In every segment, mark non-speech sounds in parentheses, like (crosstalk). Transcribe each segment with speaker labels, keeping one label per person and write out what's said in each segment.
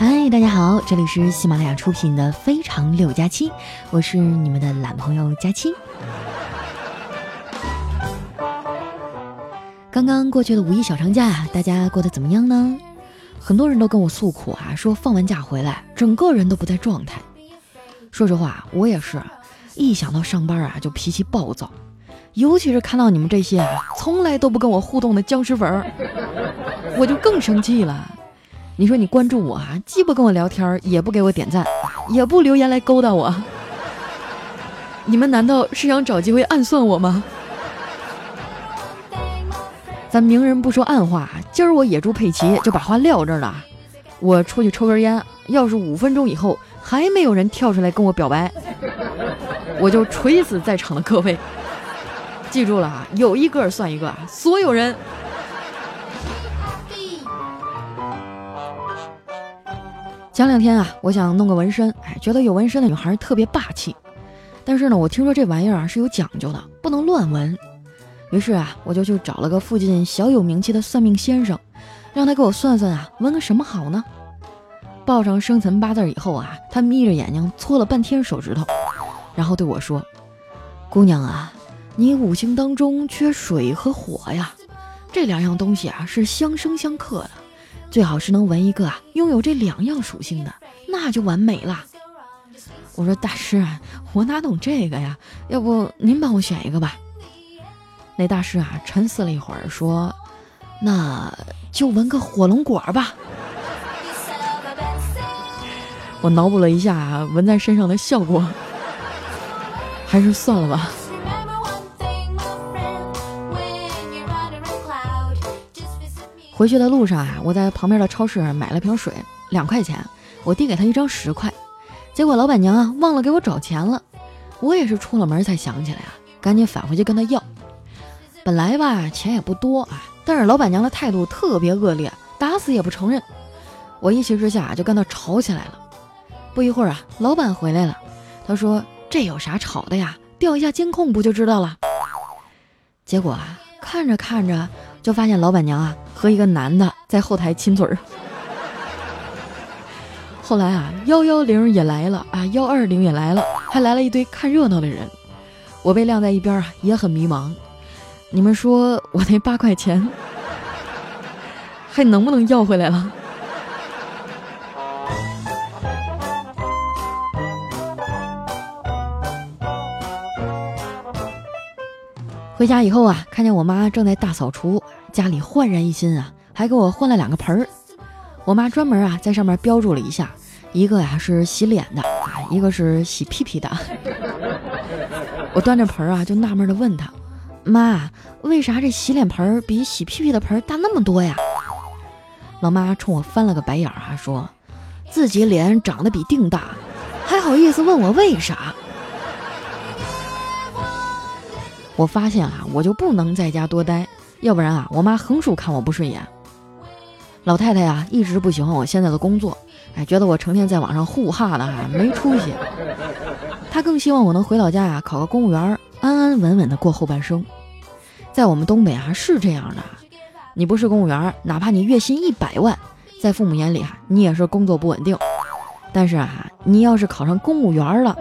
Speaker 1: 嗨，大家好，这里是喜马拉雅出品的《非常六加七》，我是你们的懒朋友佳期。刚刚过去的五一小长假，大家过得怎么样呢？很多人都跟我诉苦啊，说放完假回来，整个人都不在状态。说实话，我也是，一想到上班啊，就脾气暴躁，尤其是看到你们这些啊，从来都不跟我互动的僵尸粉儿，我就更生气了。你说你关注我啊，既不跟我聊天，也不给我点赞，也不留言来勾搭我，你们难道是想找机会暗算我吗？咱明人不说暗话，今儿我野猪佩奇就把话撂这儿了。我出去抽根烟，要是五分钟以后还没有人跳出来跟我表白，我就锤死在场的各位。记住了啊，有一个算一个，所有人。前两天啊，我想弄个纹身，哎，觉得有纹身的女孩特别霸气。但是呢，我听说这玩意儿啊是有讲究的，不能乱纹。于是啊，我就去找了个附近小有名气的算命先生，让他给我算算啊，纹个什么好呢？报上生辰八字以后啊，他眯着眼睛搓了半天手指头，然后对我说：“姑娘啊，你五行当中缺水和火呀，这两样东西啊是相生相克的。”最好是能纹一个啊，拥有这两样属性的，那就完美了。我说大师啊，我哪懂这个呀？要不您帮我选一个吧。那大师啊，沉思了一会儿，说：“那就纹个火龙果吧。”我脑补了一下纹在身上的效果，还是算了吧。回去的路上啊，我在旁边的超市买了瓶水，两块钱。我递给他一张十块，结果老板娘啊忘了给我找钱了。我也是出了门才想起来啊，赶紧返回去跟他要。本来吧钱也不多啊，但是老板娘的态度特别恶劣，打死也不承认。我一气之下就跟他吵起来了。不一会儿啊，老板回来了，他说：“这有啥吵的呀？调一下监控不就知道了。”结果啊，看着看着就发现老板娘啊。和一个男的在后台亲嘴儿，后来啊，幺幺零也来了啊，幺二零也来了，还来了一堆看热闹的人，我被晾在一边啊，也很迷茫。你们说我那八块钱还能不能要回来了？回家以后啊，看见我妈正在大扫除。家里焕然一新啊，还给我换了两个盆儿。我妈专门啊在上面标注了一下，一个呀是洗脸的啊，一个是洗屁屁的。(laughs) 我端着盆儿啊，就纳闷的问她：“妈，为啥这洗脸盆儿比洗屁屁的盆儿大那么多呀？”老妈冲我翻了个白眼儿啊，说：“自己脸长得比腚大，还好意思问我为啥？”我发现啊，我就不能在家多待。要不然啊，我妈横竖看我不顺眼。老太太呀，一直不喜欢我现在的工作，哎，觉得我成天在网上呼哈的哈，没出息。她更希望我能回老家呀，考个公务员，安安稳稳的过后半生。在我们东北啊，是这样的，你不是公务员，哪怕你月薪一百万，在父母眼里啊，你也是工作不稳定。但是啊，你要是考上公务员了，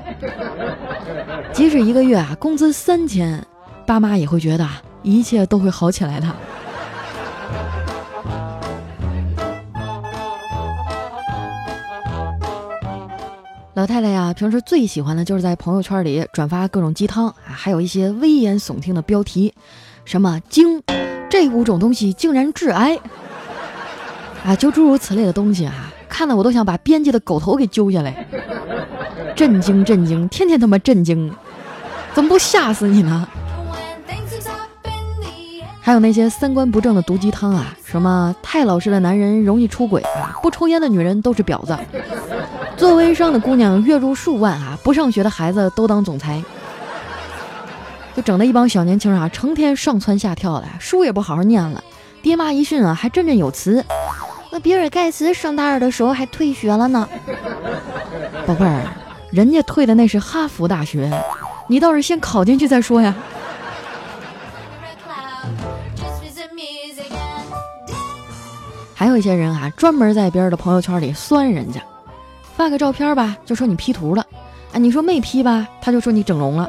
Speaker 1: 即使一个月啊工资三千，爸妈也会觉得。一切都会好起来的。老太太呀，平时最喜欢的就是在朋友圈里转发各种鸡汤啊，还有一些危言耸听的标题，什么“精”这五种东西竟然致癌啊，就诸如此类的东西啊，看得我都想把编辑的狗头给揪下来。震惊震惊，天天他妈震惊，怎么不吓死你呢？还有那些三观不正的毒鸡汤啊，什么太老实的男人容易出轨啊，不抽烟的女人都是婊子，做微商的姑娘月入数万啊，不上学的孩子都当总裁，就整的一帮小年轻啊，成天上蹿下跳的，书也不好好念了，爹妈一训啊，还振振有词。那比尔盖茨上大二的时候还退学了呢，宝贝儿，人家退的那是哈佛大学，你倒是先考进去再说呀。还有一些人啊，专门在别人的朋友圈里酸人家，发个照片吧，就说你 P 图了，啊，你说没 P 吧，他就说你整容了。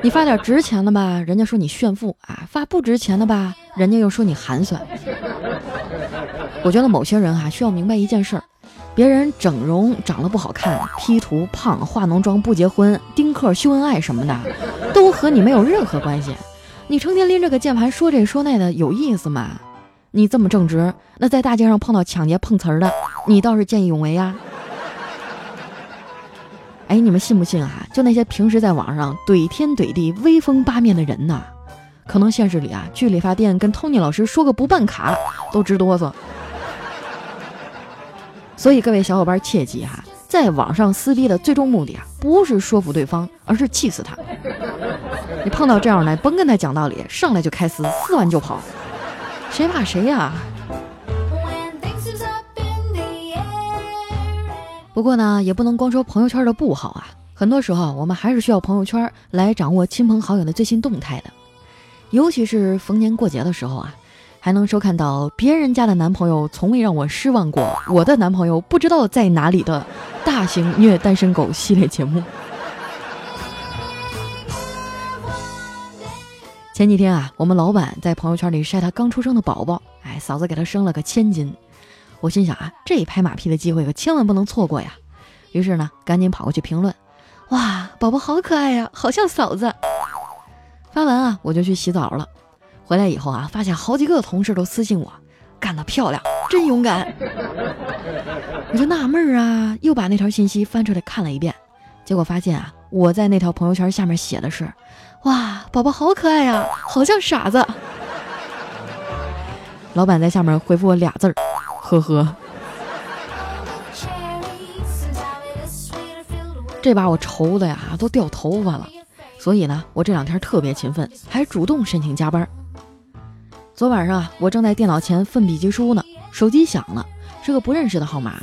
Speaker 1: 你发点值钱的吧，人家说你炫富啊；发不值钱的吧，人家又说你寒酸。我觉得某些人哈需要明白一件事儿：别人整容长得不好看、P 图胖、化浓妆不结婚、丁克秀恩爱什么的，都和你没有任何关系。你成天拎着个键盘说这说那的，有意思吗？你这么正直，那在大街上碰到抢劫碰瓷儿的，你倒是见义勇为呀。哎，你们信不信啊？就那些平时在网上怼天怼地、威风八面的人呐，可能现实里啊，去理发店跟 Tony 老师说个不办卡都直哆嗦。所以各位小伙伴切记哈，在网上撕逼的最终目的啊，不是说服对方，而是气死他。你碰到这样的，甭跟他讲道理，上来就开撕，撕完就跑，谁怕谁呀？不过呢，也不能光说朋友圈的不好啊。很多时候，我们还是需要朋友圈来掌握亲朋好友的最新动态的。尤其是逢年过节的时候啊，还能收看到别人家的男朋友从未让我失望过，我的男朋友不知道在哪里的大型虐单身狗系列节目。前几天啊，我们老板在朋友圈里晒他刚出生的宝宝，哎，嫂子给他生了个千金。我心想啊，这拍马屁的机会可千万不能错过呀！于是呢，赶紧跑过去评论：“哇，宝宝好可爱呀，好像嫂子。”发完啊，我就去洗澡了。回来以后啊，发现好几个同事都私信我：“干得漂亮，真勇敢。”我就纳闷啊，又把那条信息翻出来看了一遍，结果发现啊，我在那条朋友圈下面写的是：“哇，宝宝好可爱呀，好像傻子。”老板在下面回复我俩字儿。呵呵，这把我愁的呀，都掉头发了。所以呢，我这两天特别勤奋，还主动申请加班。昨晚上啊，我正在电脑前奋笔疾书呢，手机响了，是个不认识的号码。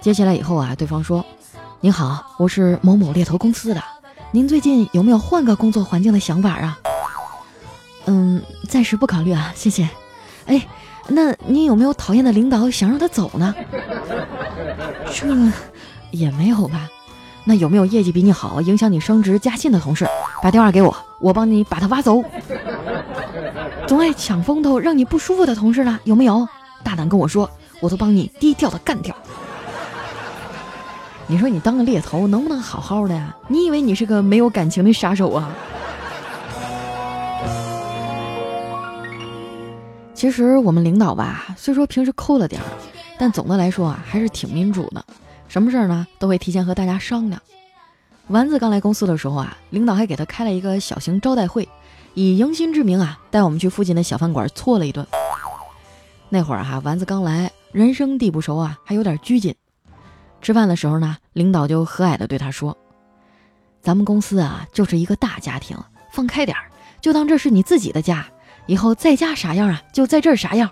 Speaker 1: 接起来以后啊，对方说：“您好，我是某某猎头公司的，您最近有没有换个工作环境的想法啊？”“嗯，暂时不考虑啊，谢谢。”哎。那你有没有讨厌的领导想让他走呢？这也没有吧。那有没有业绩比你好、影响你升职加薪的同事？把电话给我，我帮你把他挖走。总爱抢风头、让你不舒服的同事呢？有没有？大胆跟我说，我都帮你低调的干掉。你说你当个猎头能不能好好的呀？你以为你是个没有感情的杀手啊？其实我们领导吧，虽说平时抠了点儿，但总的来说啊，还是挺民主的。什么事儿呢，都会提前和大家商量。丸子刚来公司的时候啊，领导还给他开了一个小型招待会，以迎新之名啊，带我们去附近的小饭馆搓了一顿。那会儿哈，丸子刚来，人生地不熟啊，还有点拘谨。吃饭的时候呢，领导就和蔼地对他说：“咱们公司啊，就是一个大家庭，放开点儿，就当这是你自己的家。”以后在家啥样啊，就在这儿啥样。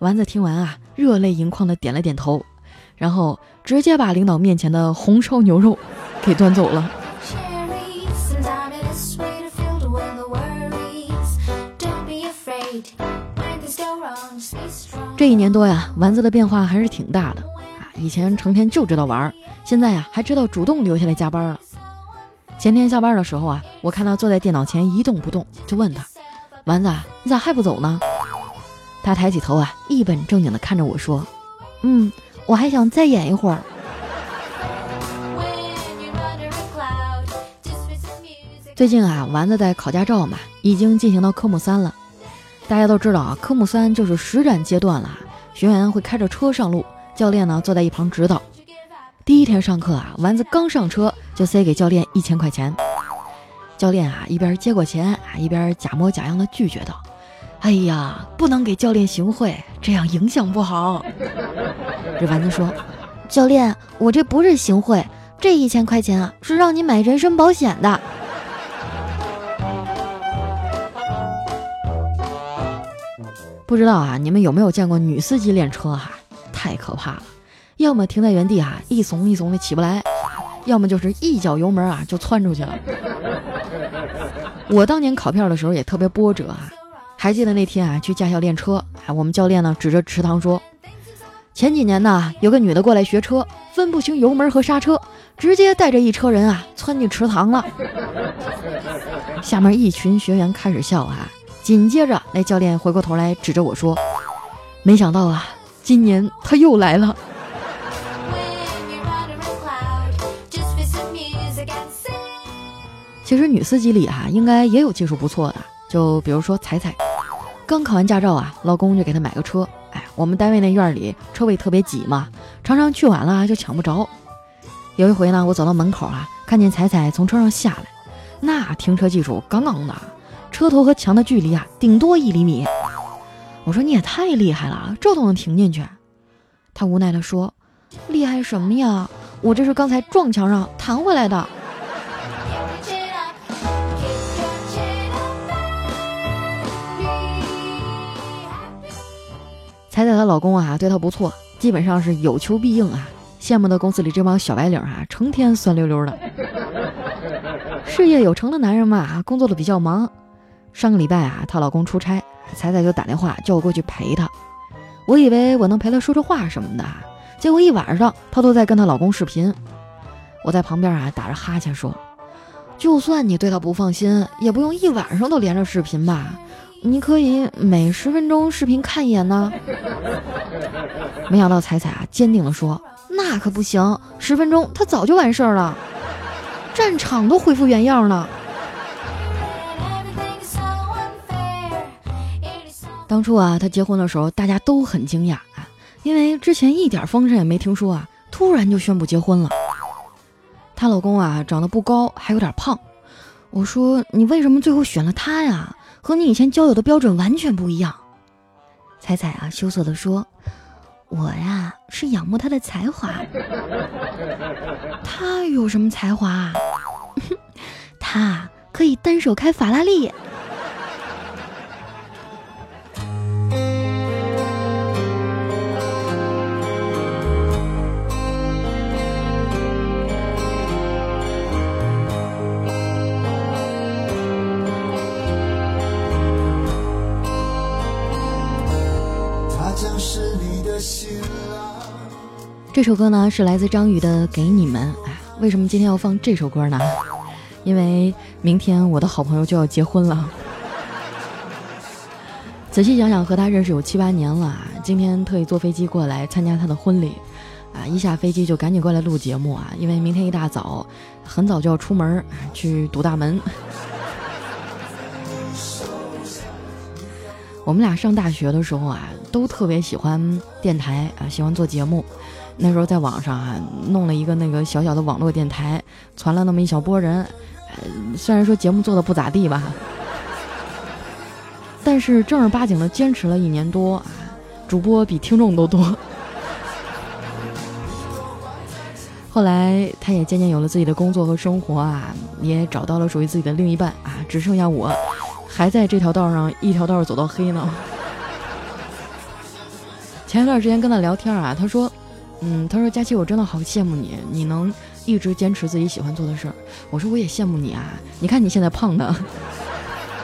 Speaker 1: 丸子听完啊，热泪盈眶的点了点头，然后直接把领导面前的红烧牛肉给端走了。这一年多呀，丸子的变化还是挺大的啊！以前成天就知道玩，现在呀，还知道主动留下来加班了。前天下班的时候啊，我看他坐在电脑前一动不动，就问他。丸子，你咋还不走呢？他抬起头啊，一本正经地看着我说：“嗯，我还想再演一会儿。”最近啊，丸子在考驾照嘛，已经进行到科目三了。大家都知道啊，科目三就是实战阶段了，学员会开着车上路，教练呢坐在一旁指导。第一天上课啊，丸子刚上车就塞给教练一千块钱。教练啊，一边接过钱啊，一边假模假样的拒绝道：“哎呀，不能给教练行贿，这样影响不好。(laughs) ”这丸子说：“教练，我这不是行贿，这一千块钱啊，是让你买人身保险的。”不知道啊，你们有没有见过女司机练车哈？太可怕了，要么停在原地啊，一怂一怂的起不来，要么就是一脚油门啊，就窜出去了。我当年考票的时候也特别波折啊，还记得那天啊，去驾校练车，哎，我们教练呢指着池塘说：“前几年呢，有个女的过来学车，分不清油门和刹车，直接带着一车人啊窜进池塘了。”下面一群学员开始笑啊，紧接着那教练回过头来指着我说：“没想到啊，今年他又来了。”其实女司机里啊，应该也有技术不错的，就比如说彩彩。刚考完驾照啊，老公就给她买个车。哎，我们单位那院里车位特别挤嘛，常常去晚了就抢不着。有一回呢，我走到门口啊，看见彩彩从车上下来，那停车技术杠杠的，车头和墙的距离啊，顶多一厘米。我说你也太厉害了，这都能停进去。她无奈地说：“厉害什么呀？我这是刚才撞墙上弹回来的。”彩彩她老公啊，对她不错，基本上是有求必应啊。羡慕的公司里这帮小白领啊，成天酸溜溜的。事业有成的男人嘛，工作的比较忙。上个礼拜啊，她老公出差，彩彩就打电话叫我过去陪他。我以为我能陪他说说话什么的，结果一晚上她都在跟她老公视频。我在旁边啊打着哈欠说：“就算你对他不放心，也不用一晚上都连着视频吧。”你可以每十分钟视频看一眼呢。没想到彩彩啊，坚定地说：“那可不行，十分钟她早就完事儿了，战场都恢复原样了。”当初啊，她结婚的时候，大家都很惊讶啊，因为之前一点风声也没听说啊，突然就宣布结婚了。她老公啊，长得不高，还有点胖。我说：“你为什么最后选了他呀？”和你以前交友的标准完全不一样，彩彩啊，羞涩的说：“我呀是仰慕他的才华，他有什么才华？(laughs) 他可以单手开法拉利。”这首歌呢是来自张宇的《给你们》。哎，为什么今天要放这首歌呢？因为明天我的好朋友就要结婚了。仔细想想，和他认识有七八年了。今天特意坐飞机过来参加他的婚礼，啊，一下飞机就赶紧过来录节目啊，因为明天一大早很早就要出门去堵大门。我们俩上大学的时候啊，都特别喜欢电台啊，喜欢做节目。那时候在网上啊，弄了一个那个小小的网络电台，传了那么一小波人。虽然说节目做的不咋地吧，但是正儿八经的坚持了一年多啊，主播比听众都多。后来他也渐渐有了自己的工作和生活啊，也找到了属于自己的另一半啊，只剩下我，还在这条道上一条道走到黑呢。(laughs) 前一段时间跟他聊天啊，他说。嗯，他说：“佳琪，我真的好羡慕你，你能一直坚持自己喜欢做的事儿。”我说：“我也羡慕你啊，你看你现在胖的，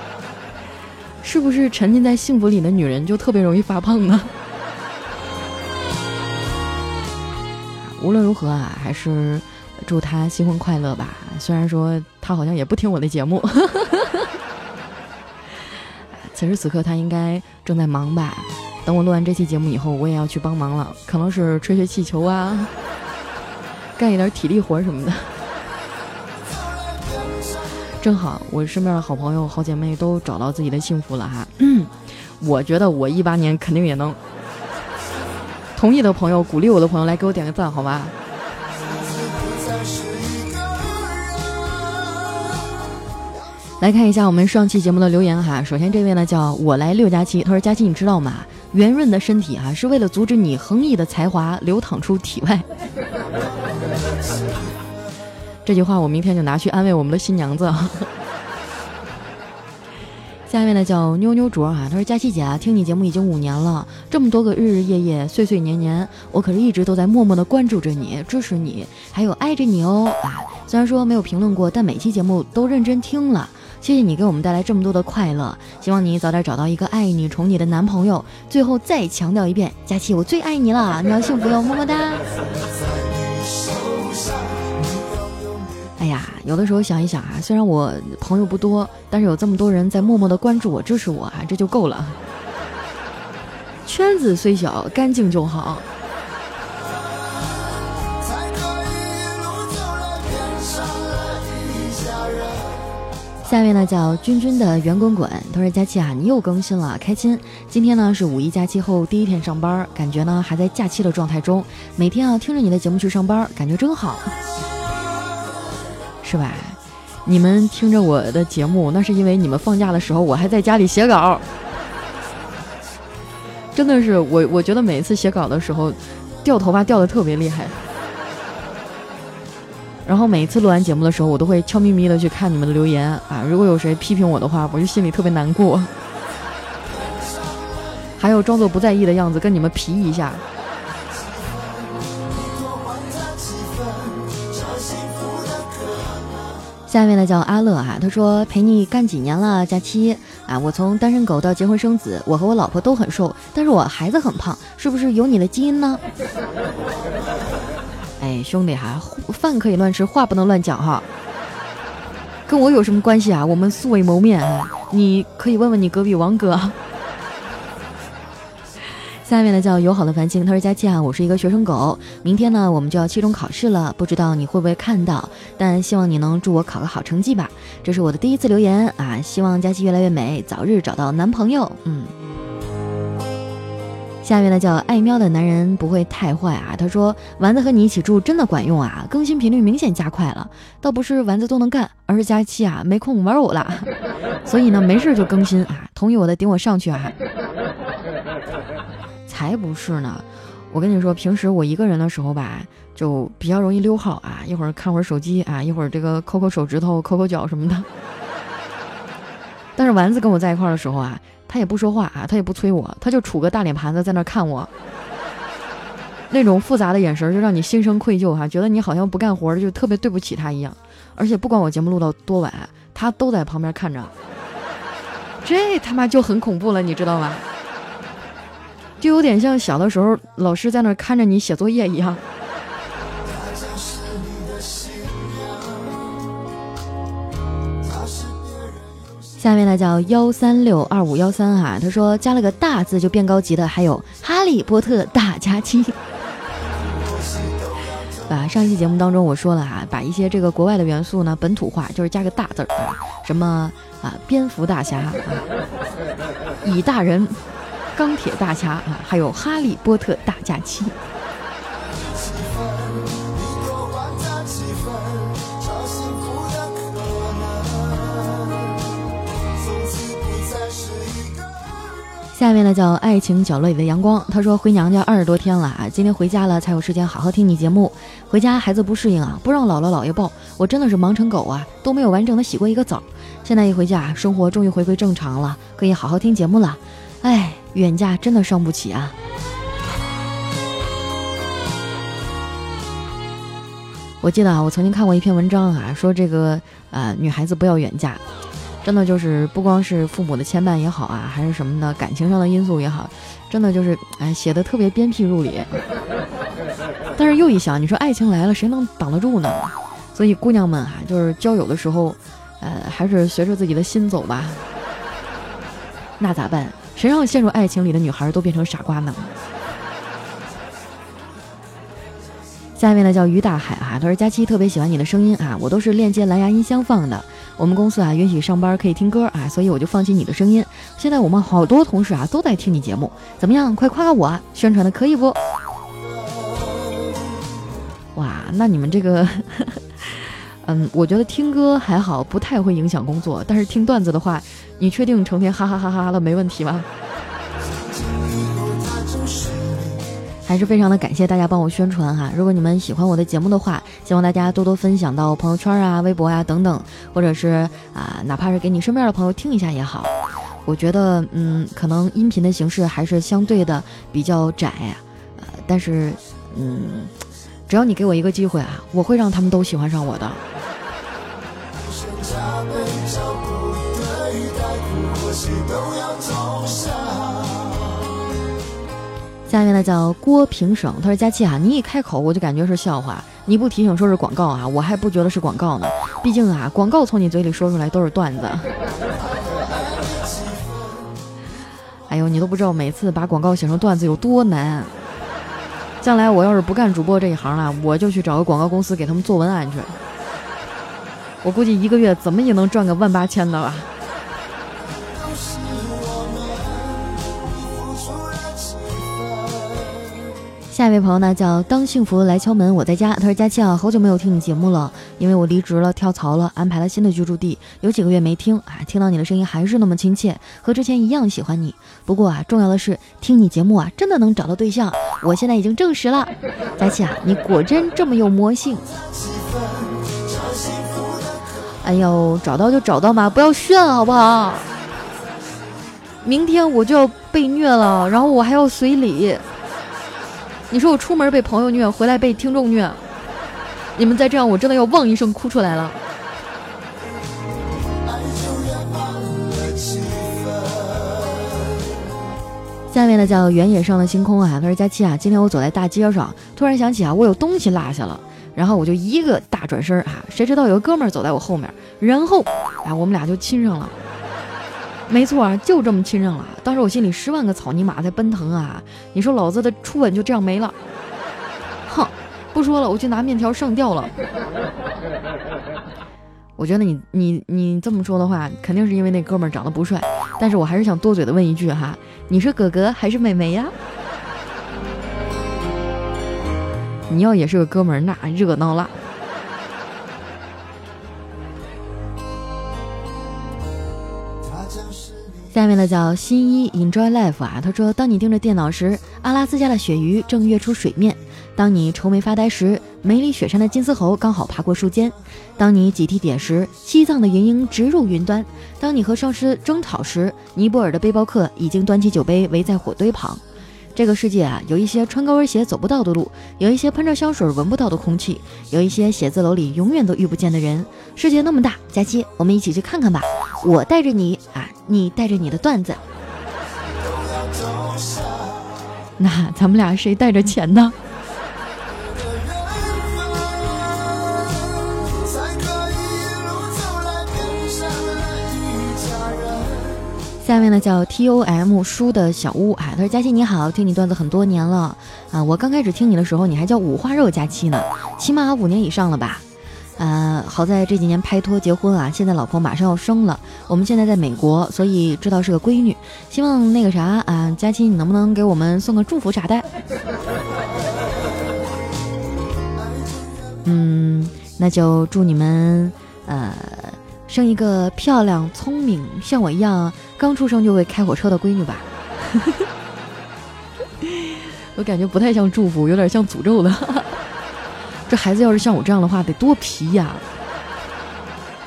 Speaker 1: (laughs) 是不是沉浸在幸福里的女人就特别容易发胖呢？” (laughs) 无论如何啊，还是祝他新婚快乐吧。虽然说他好像也不听我的节目，此时此刻他应该正在忙吧。等我录完这期节目以后，我也要去帮忙了，可能是吹吹气球啊，(laughs) 干一点体力活什么的。正好我身边的好朋友、好姐妹都找到自己的幸福了哈。嗯，(clears throat) 我觉得我一八年肯定也能。同意的朋友，鼓励我的朋友来给我点个赞，好吧？来看一下我们上期节目的留言哈。首先这位呢叫我来六加七，他说：“佳期，你知道吗？”圆润的身体啊，是为了阻止你横溢的才华流淌出体外。(laughs) 这句话我明天就拿去安慰我们的新娘子。(laughs) 下面呢叫妞妞卓啊，他说：“佳琪姐啊，听你节目已经五年了，这么多个日日夜夜、岁岁年年，我可是一直都在默默的关注着你、支持你，还有爱着你哦啊！虽然说没有评论过，但每期节目都认真听了。”谢谢你给我们带来这么多的快乐，希望你早点找到一个爱你、宠你的男朋友。最后再强调一遍，佳琪，我最爱你了，(laughs) 你要幸福哟，么么哒。哎呀，有的时候想一想啊，虽然我朋友不多，但是有这么多人在默默的关注我、支持我啊，这就够了。圈子虽小，干净就好。下面呢叫君君的圆滚滚，他说佳期啊，你又更新了，开心。今天呢是五一假期后第一天上班，感觉呢还在假期的状态中，每天啊听着你的节目去上班，感觉真好，(laughs) 是吧？你们听着我的节目，那是因为你们放假的时候我还在家里写稿，(laughs) 真的是我，我觉得每一次写稿的时候掉头发掉的特别厉害。然后每一次录完节目的时候，我都会悄咪咪的去看你们的留言啊。如果有谁批评我的话，我就心里特别难过，(laughs) 还有装作不在意的样子跟你们皮一下。下面呢叫阿乐哈，他说陪你干几年了，假期啊，我从单身狗到结婚生子，我和我老婆都很瘦，但是我孩子很胖，是不是有你的基因呢？哎，兄弟哈，饭可以乱吃，话不能乱讲哈。跟我有什么关系啊？我们素未谋面，你可以问问你隔壁王哥。(laughs) 下面呢叫友好的繁星，他说佳期啊，我是一个学生狗，明天呢我们就要期中考试了，不知道你会不会看到，但希望你能祝我考个好成绩吧。这是我的第一次留言啊，希望佳期越来越美，早日找到男朋友。嗯。下面呢叫爱喵的男人不会太坏啊，他说丸子和你一起住真的管用啊，更新频率明显加快了，倒不是丸子都能干，而是佳期啊没空玩我了，所以呢没事就更新啊，同意我的顶我上去啊，才不是呢，我跟你说，平时我一个人的时候吧，就比较容易溜号啊，一会儿看会儿手机啊，一会儿这个抠抠手指头、抠抠脚什么的，但是丸子跟我在一块儿的时候啊。他也不说话啊，他也不催我，他就杵个大脸盘子在那看我，那种复杂的眼神就让你心生愧疚哈，觉得你好像不干活就特别对不起他一样。而且不管我节目录到多晚，他都在旁边看着，这他妈就很恐怖了，你知道吧？就有点像小的时候老师在那看着你写作业一样。下面呢叫幺三六二五幺三哈，他说加了个大字就变高级的，还有哈利波特大假期。把 (laughs) 上一期节目当中我说了哈，把一些这个国外的元素呢本土化，就是加个大字儿啊，什么啊蝙蝠大侠啊，(laughs) 蚁大人，钢铁大侠啊，还有哈利波特大假期。下面呢叫爱情角落里的阳光，他说回娘家二十多天了啊，今天回家了才有时间好好听你节目。回家孩子不适应啊，不让姥姥姥爷抱，我真的是忙成狗啊，都没有完整的洗过一个澡。现在一回家，生活终于回归正常了，可以好好听节目了。哎，远嫁真的伤不起啊。我记得啊，我曾经看过一篇文章啊，说这个呃女孩子不要远嫁。真的就是不光是父母的牵绊也好啊，还是什么的感情上的因素也好，真的就是哎写的特别鞭辟入里。但是又一想，你说爱情来了，谁能挡得住呢？所以姑娘们啊，就是交友的时候，呃，还是随着自己的心走吧。那咋办？谁让陷入爱情里的女孩都变成傻瓜呢？下面呢叫于大海啊，他说佳期特别喜欢你的声音啊，我都是链接蓝牙音箱放的。我们公司啊允许上班可以听歌啊，所以我就放弃你的声音。现在我们好多同事啊都在听你节目，怎么样？快夸我，宣传的可以不？哇，那你们这个，(laughs) 嗯，我觉得听歌还好，不太会影响工作。但是听段子的话，你确定成天哈哈哈哈的没问题吗？还是非常的感谢大家帮我宣传哈！如果你们喜欢我的节目的话，希望大家多多分享到朋友圈啊、微博啊等等，或者是啊，哪怕是给你身边的朋友听一下也好。我觉得，嗯，可能音频的形式还是相对的比较窄，呃，但是，嗯，只要你给我一个机会啊，我会让他们都喜欢上我的。下下面呢叫郭平省，他说佳琪啊，你一开口我就感觉是笑话，你不提醒说是广告啊，我还不觉得是广告呢。毕竟啊，广告从你嘴里说出来都是段子。(laughs) 哎呦，你都不知道每次把广告写成段子有多难。将来我要是不干主播这一行了，我就去找个广告公司给他们做文案去。我估计一个月怎么也能赚个万八千的吧。下一位朋友呢，叫当幸福来敲门，我在家。他说：“佳期啊，好久没有听你节目了，因为我离职了，跳槽了，安排了新的居住地，有几个月没听啊。听到你的声音还是那么亲切，和之前一样喜欢你。不过啊，重要的是听你节目啊，真的能找到对象。我现在已经证实了，佳期啊，你果真这么有魔性。哎呦，找到就找到嘛，不要炫好不好？明天我就要被虐了，然后我还要随礼。”你说我出门被朋友虐，回来被听众虐，你们再这样，我真的要汪一声哭出来了。下面呢叫原野上的星空啊，他说佳期啊，今天我走在大街上，突然想起啊，我有东西落下了，然后我就一个大转身啊，谁知道有个哥们儿走在我后面，然后啊，我们俩就亲上了。没错啊，就这么亲上了。当时我心里十万个草泥马在奔腾啊！你说老子的初吻就这样没了？哼，不说了，我去拿面条上吊了。我觉得你你你这么说的话，肯定是因为那哥们长得不帅。但是我还是想多嘴的问一句哈，你是哥哥还是妹妹呀？你要也是个哥们儿，那热闹了。下面的叫新一 Enjoy Life 啊，他说：当你盯着电脑时，阿拉斯加的鳕鱼正跃出水面；当你愁眉发呆时，梅里雪山的金丝猴刚好爬过树尖；当你挤地铁时，西藏的云鹰直入云端；当你和上司争吵时，尼泊尔的背包客已经端起酒杯围在火堆旁。这个世界啊，有一些穿高跟鞋走不到的路，有一些喷着香水闻不到的空气，有一些写字楼里永远都遇不见的人。世界那么大，佳期，我们一起去看看吧。我带着你啊，你带着你的段子。(laughs) 那咱们俩谁带着钱呢？下面呢叫 T O M 书的小屋啊，他说佳期你好，听你段子很多年了啊，我刚开始听你的时候你还叫五花肉佳期呢，起码五年以上了吧？呃，好在这几年拍拖结婚啊，现在老婆马上要生了，我们现在在美国，所以知道是个闺女，希望那个啥啊，佳期你能不能给我们送个祝福啥的？嗯，那就祝你们呃。生一个漂亮、聪明，像我一样刚出生就会开火车的闺女吧。(laughs) 我感觉不太像祝福，有点像诅咒的。(laughs) 这孩子要是像我这样的话，得多皮呀！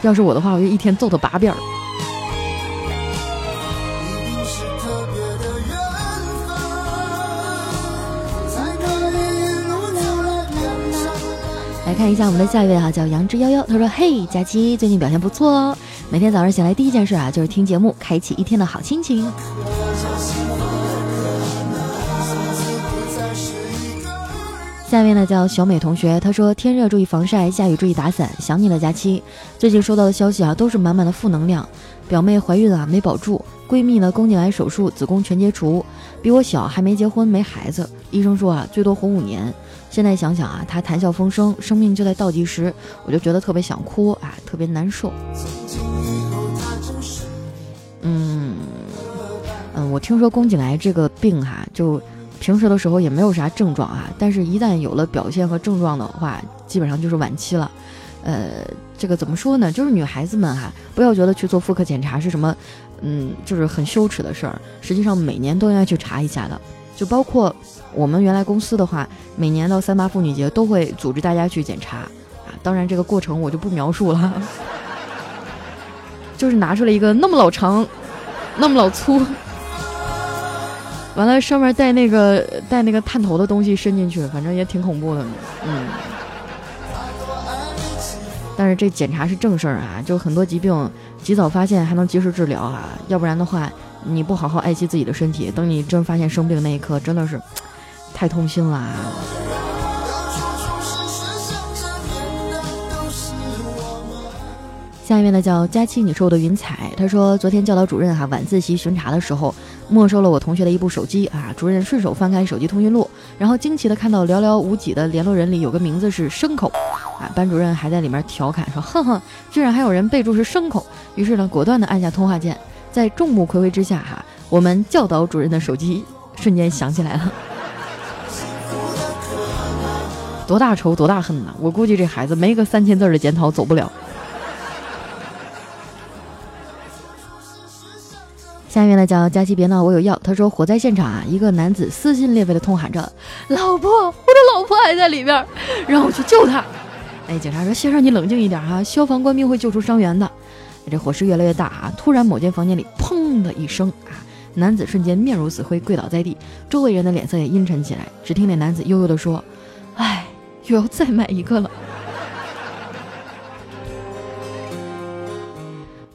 Speaker 1: 要是我的话，我就一天揍他八遍。来看一下我们的下一位哈，叫杨之夭夭。他说：“嘿，佳期最近表现不错哦，每天早上醒来第一件事啊就是听节目，开启一天的好心情。”下面呢叫小美同学，她说：“天热注意防晒，下雨注意打伞，想你了，佳期。最近收到的消息啊都是满满的负能量，表妹怀孕啊没保住，闺蜜呢宫颈癌手术，子宫全切除，比我小还没结婚没孩子，医生说啊最多活五年。”现在想想啊，他谈笑风生，生命就在倒计时，我就觉得特别想哭啊，特别难受。嗯嗯，我听说宫颈癌这个病哈，就平时的时候也没有啥症状啊，但是一旦有了表现和症状的话，基本上就是晚期了。呃，这个怎么说呢？就是女孩子们哈，不要觉得去做妇科检查是什么，嗯，就是很羞耻的事儿，实际上每年都应该去查一下的。就包括我们原来公司的话，每年到三八妇女节都会组织大家去检查啊。当然这个过程我就不描述了，(laughs) 就是拿出来一个那么老长、那么老粗，完了上面带那个带那个探头的东西伸进去，反正也挺恐怖的，嗯。但是这检查是正事儿啊，就很多疾病及早发现还能及时治疗啊，要不然的话，你不好好爱惜自己的身体，等你真发现生病那一刻，真的是 (tsk) 太痛心了。下一位呢叫佳期，你是我的云彩。他说，昨天教导主任哈晚自习巡查的时候，没收了我同学的一部手机啊。主任顺手翻开手机通讯录，然后惊奇的看到寥寥无几的联络人里有个名字是牲口啊。班主任还在里面调侃说，哼哼，居然还有人备注是牲口。于是呢，果断的按下通话键，在众目睽睽之下哈，我们教导主任的手机瞬间响起来了。(laughs) 多大仇多大恨呐！我估计这孩子没个三千字的检讨走不了。下面呢叫佳琪别闹，我有药。他说火灾现场啊，一个男子撕心裂肺的痛喊着：“老婆，我的老婆还在里边，让我去救她。”哎，警察说：“先生你冷静一点哈，消防官兵会救出伤员的。”这火势越来越大啊！突然某间房间里砰的一声啊，男子瞬间面如死灰，跪倒在地，周围人的脸色也阴沉起来。只听那男子悠悠地说：“哎，又要再买一个了。”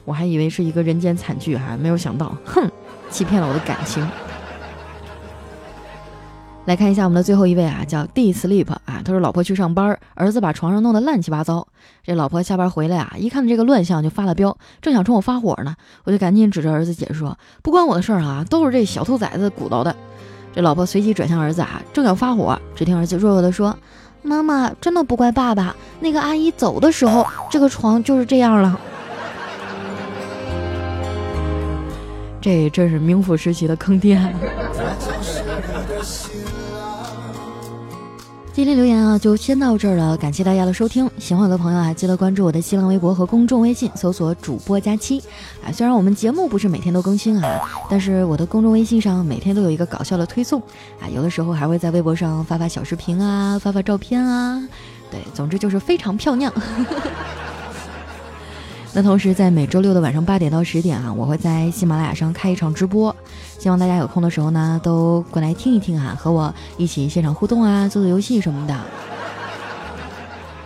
Speaker 1: 我还以为是一个人间惨剧，哈，没有想到，哼，欺骗了我的感情。来看一下我们的最后一位啊，叫 D Sleep 啊，他说老婆去上班，儿子把床上弄得乱七八糟。这老婆下班回来啊，一看这个乱象就发了飙，正想冲我发火呢，我就赶紧指着儿子解释说，不关我的事儿啊，都是这小兔崽子鼓捣的。这老婆随即转向儿子啊，正要发火，只听儿子弱弱的说：“妈妈真的不怪爸爸，那个阿姨走的时候，这个床就是这样了。”这真是名副实的坑爹。今天留言啊，就先到这儿了。感谢大家的收听，喜欢我的朋友啊，记得关注我的新浪微博和公众微信，搜索主播佳期啊。虽然我们节目不是每天都更新啊，但是我的公众微信上每天都有一个搞笑的推送啊，有的时候还会在微博上发发小视频啊，发发照片啊，对，总之就是非常漂亮。那同时，在每周六的晚上八点到十点啊，我会在喜马拉雅上开一场直播，希望大家有空的时候呢，都过来听一听啊，和我一起现场互动啊，做做游戏什么的。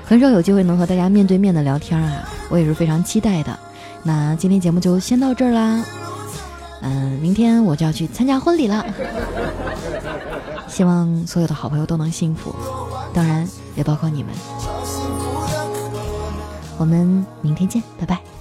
Speaker 1: 很少有机会能和大家面对面的聊天啊，我也是非常期待的。那今天节目就先到这儿啦，嗯，明天我就要去参加婚礼了，希望所有的好朋友都能幸福，当然也包括你们。我们明天见，拜拜。